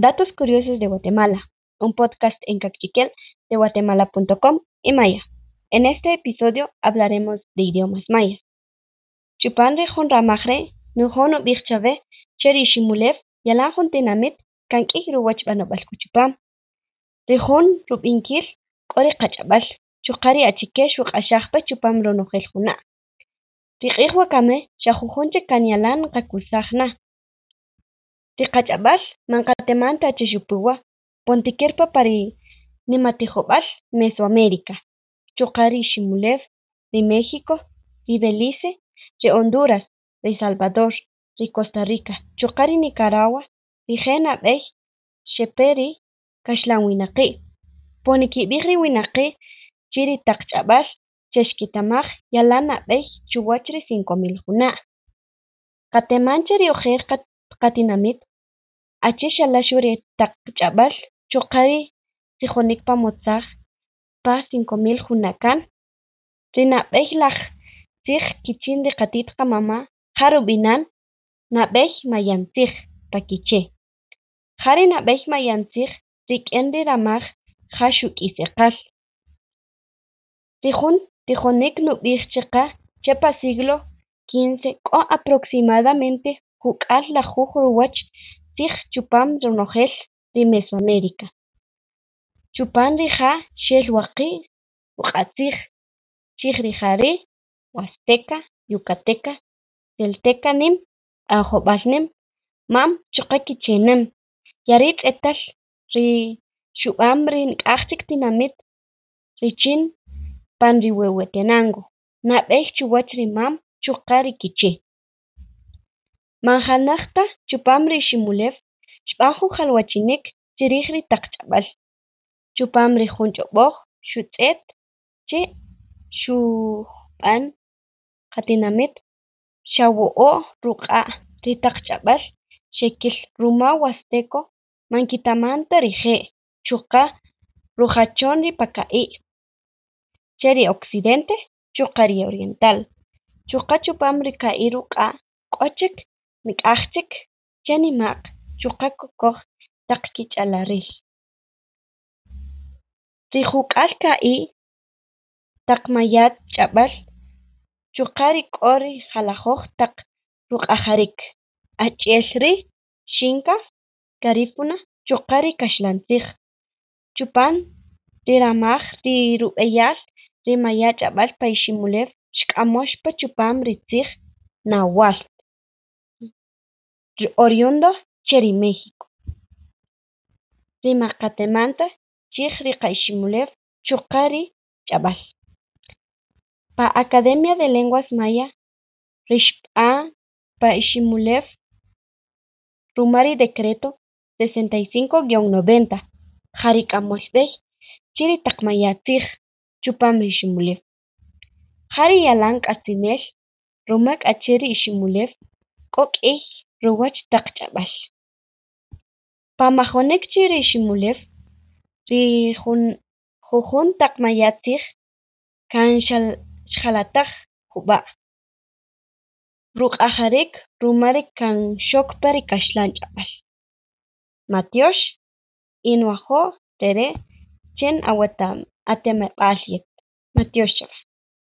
Datos Curiosos de Guatemala, un podcast en cachiquel de guatemala.com y maya. En este episodio hablaremos de idiomas mayas. Chupan rejun ramajre, nujon ubikchave, cheri shimulev, yalan juntinamit, kankih ruwachbanobal kuchupam. Rejun rubinkil, qori qachabal, chukari achikesh uqashajpa chupam ronojel juna. Wakame, xajujunchik kanyalan qakusajna. Tiqach'ab'al manqatemanta achixupuwa Pontiquerpa pari Nimatijob'al Mesoamérica, Chuqari Ximulev, de México, y Belice, de Honduras, de Salvador, de Costa Rica, Chuqari Nicaragua, Rijen ab'ej Xeperi kaxlan winaqi, Poniki'b'ij ri winaqi chiri taq ch'ab'al chexkitamaj yalan ab'ej chuwach ri cinco mil juna'. Qatemancha ri ujeer qatinamit achix xalaxu ri taq ch'ab'al chuqari rijonikpa motzaj pa cinco mil junakan ri nab'ej laj tzij kichin ri qatit qamama' qa rub'inan nab'ej mayantzij pa kiche. qa ri nab'ej mayantzij rik'in ri ramaj qa xuk'iseqal. Ri jun tijonik nub'ij chaqe chepa siglo quince k'o aproximadamente juk'al lajuj ruwach tzij chupam ronojel ri Mesoamérica. Chupan ri ja xel waqi' uq'atzij chij ri jari huasteca, yucateca, chalteca nim ajob'al mam chuqe kichenem y tz'etal ri xub'am ri tinamit richin pan Rihuehuetenango nab'ej chuwach ri mam chuqe ri kiche. Manjanaqta chupam ri Ximulev xb'an jun jalwachinik chiriij ri taq ch'ab'al chupam ri jun ch'ob'oj xutz'et che xujb'an qatinamit xawo'o' ruq'a' ri taq ch'ab'al xekil ruma huasteco man kitamanta rijee' chuqa rujachon ri paka'i' che ri occidente chuqa ri oriental. Chuqa chupam ri ka'i ruq'a' k'o Mink'aqchik chaninmaq chuqakukuq taki ch'ala riy. Rihuq'aq ka'i taqmayat ch'ab'al chuqari q'ori qalajuq taq ruq'aqarik, ach'iyl riy chinkaj karipuna chuqari kaxlanchik, Chupan riramaj riru'b'eyal rimayat ch'ab'al payshimulev xk'amushpa Chupam ritsiq nawal. Nahual oriundo che ri México rimaq chij ri qa Iximulew chuqa ri ch'ab'al. Pa Academia de Lenguas Maya rixb'an pa Iximulew ruma ri decreto sesenta y cinco guion noventa qa rik'amuxb'ej chiri taq maya' tziij chupam ri Iximulew qa ri yalan k'asinel ruma k'ache' روچ تقچا بس پا مخونک چی ری خون خون تاک ما یاتیخ کان شل شخالاتاک خوبا روخ آخاریک رو کان شوک پاری کشلان جا ماتیوش اینو خو تره چن اواتا اتمه پاسیت ماتیوش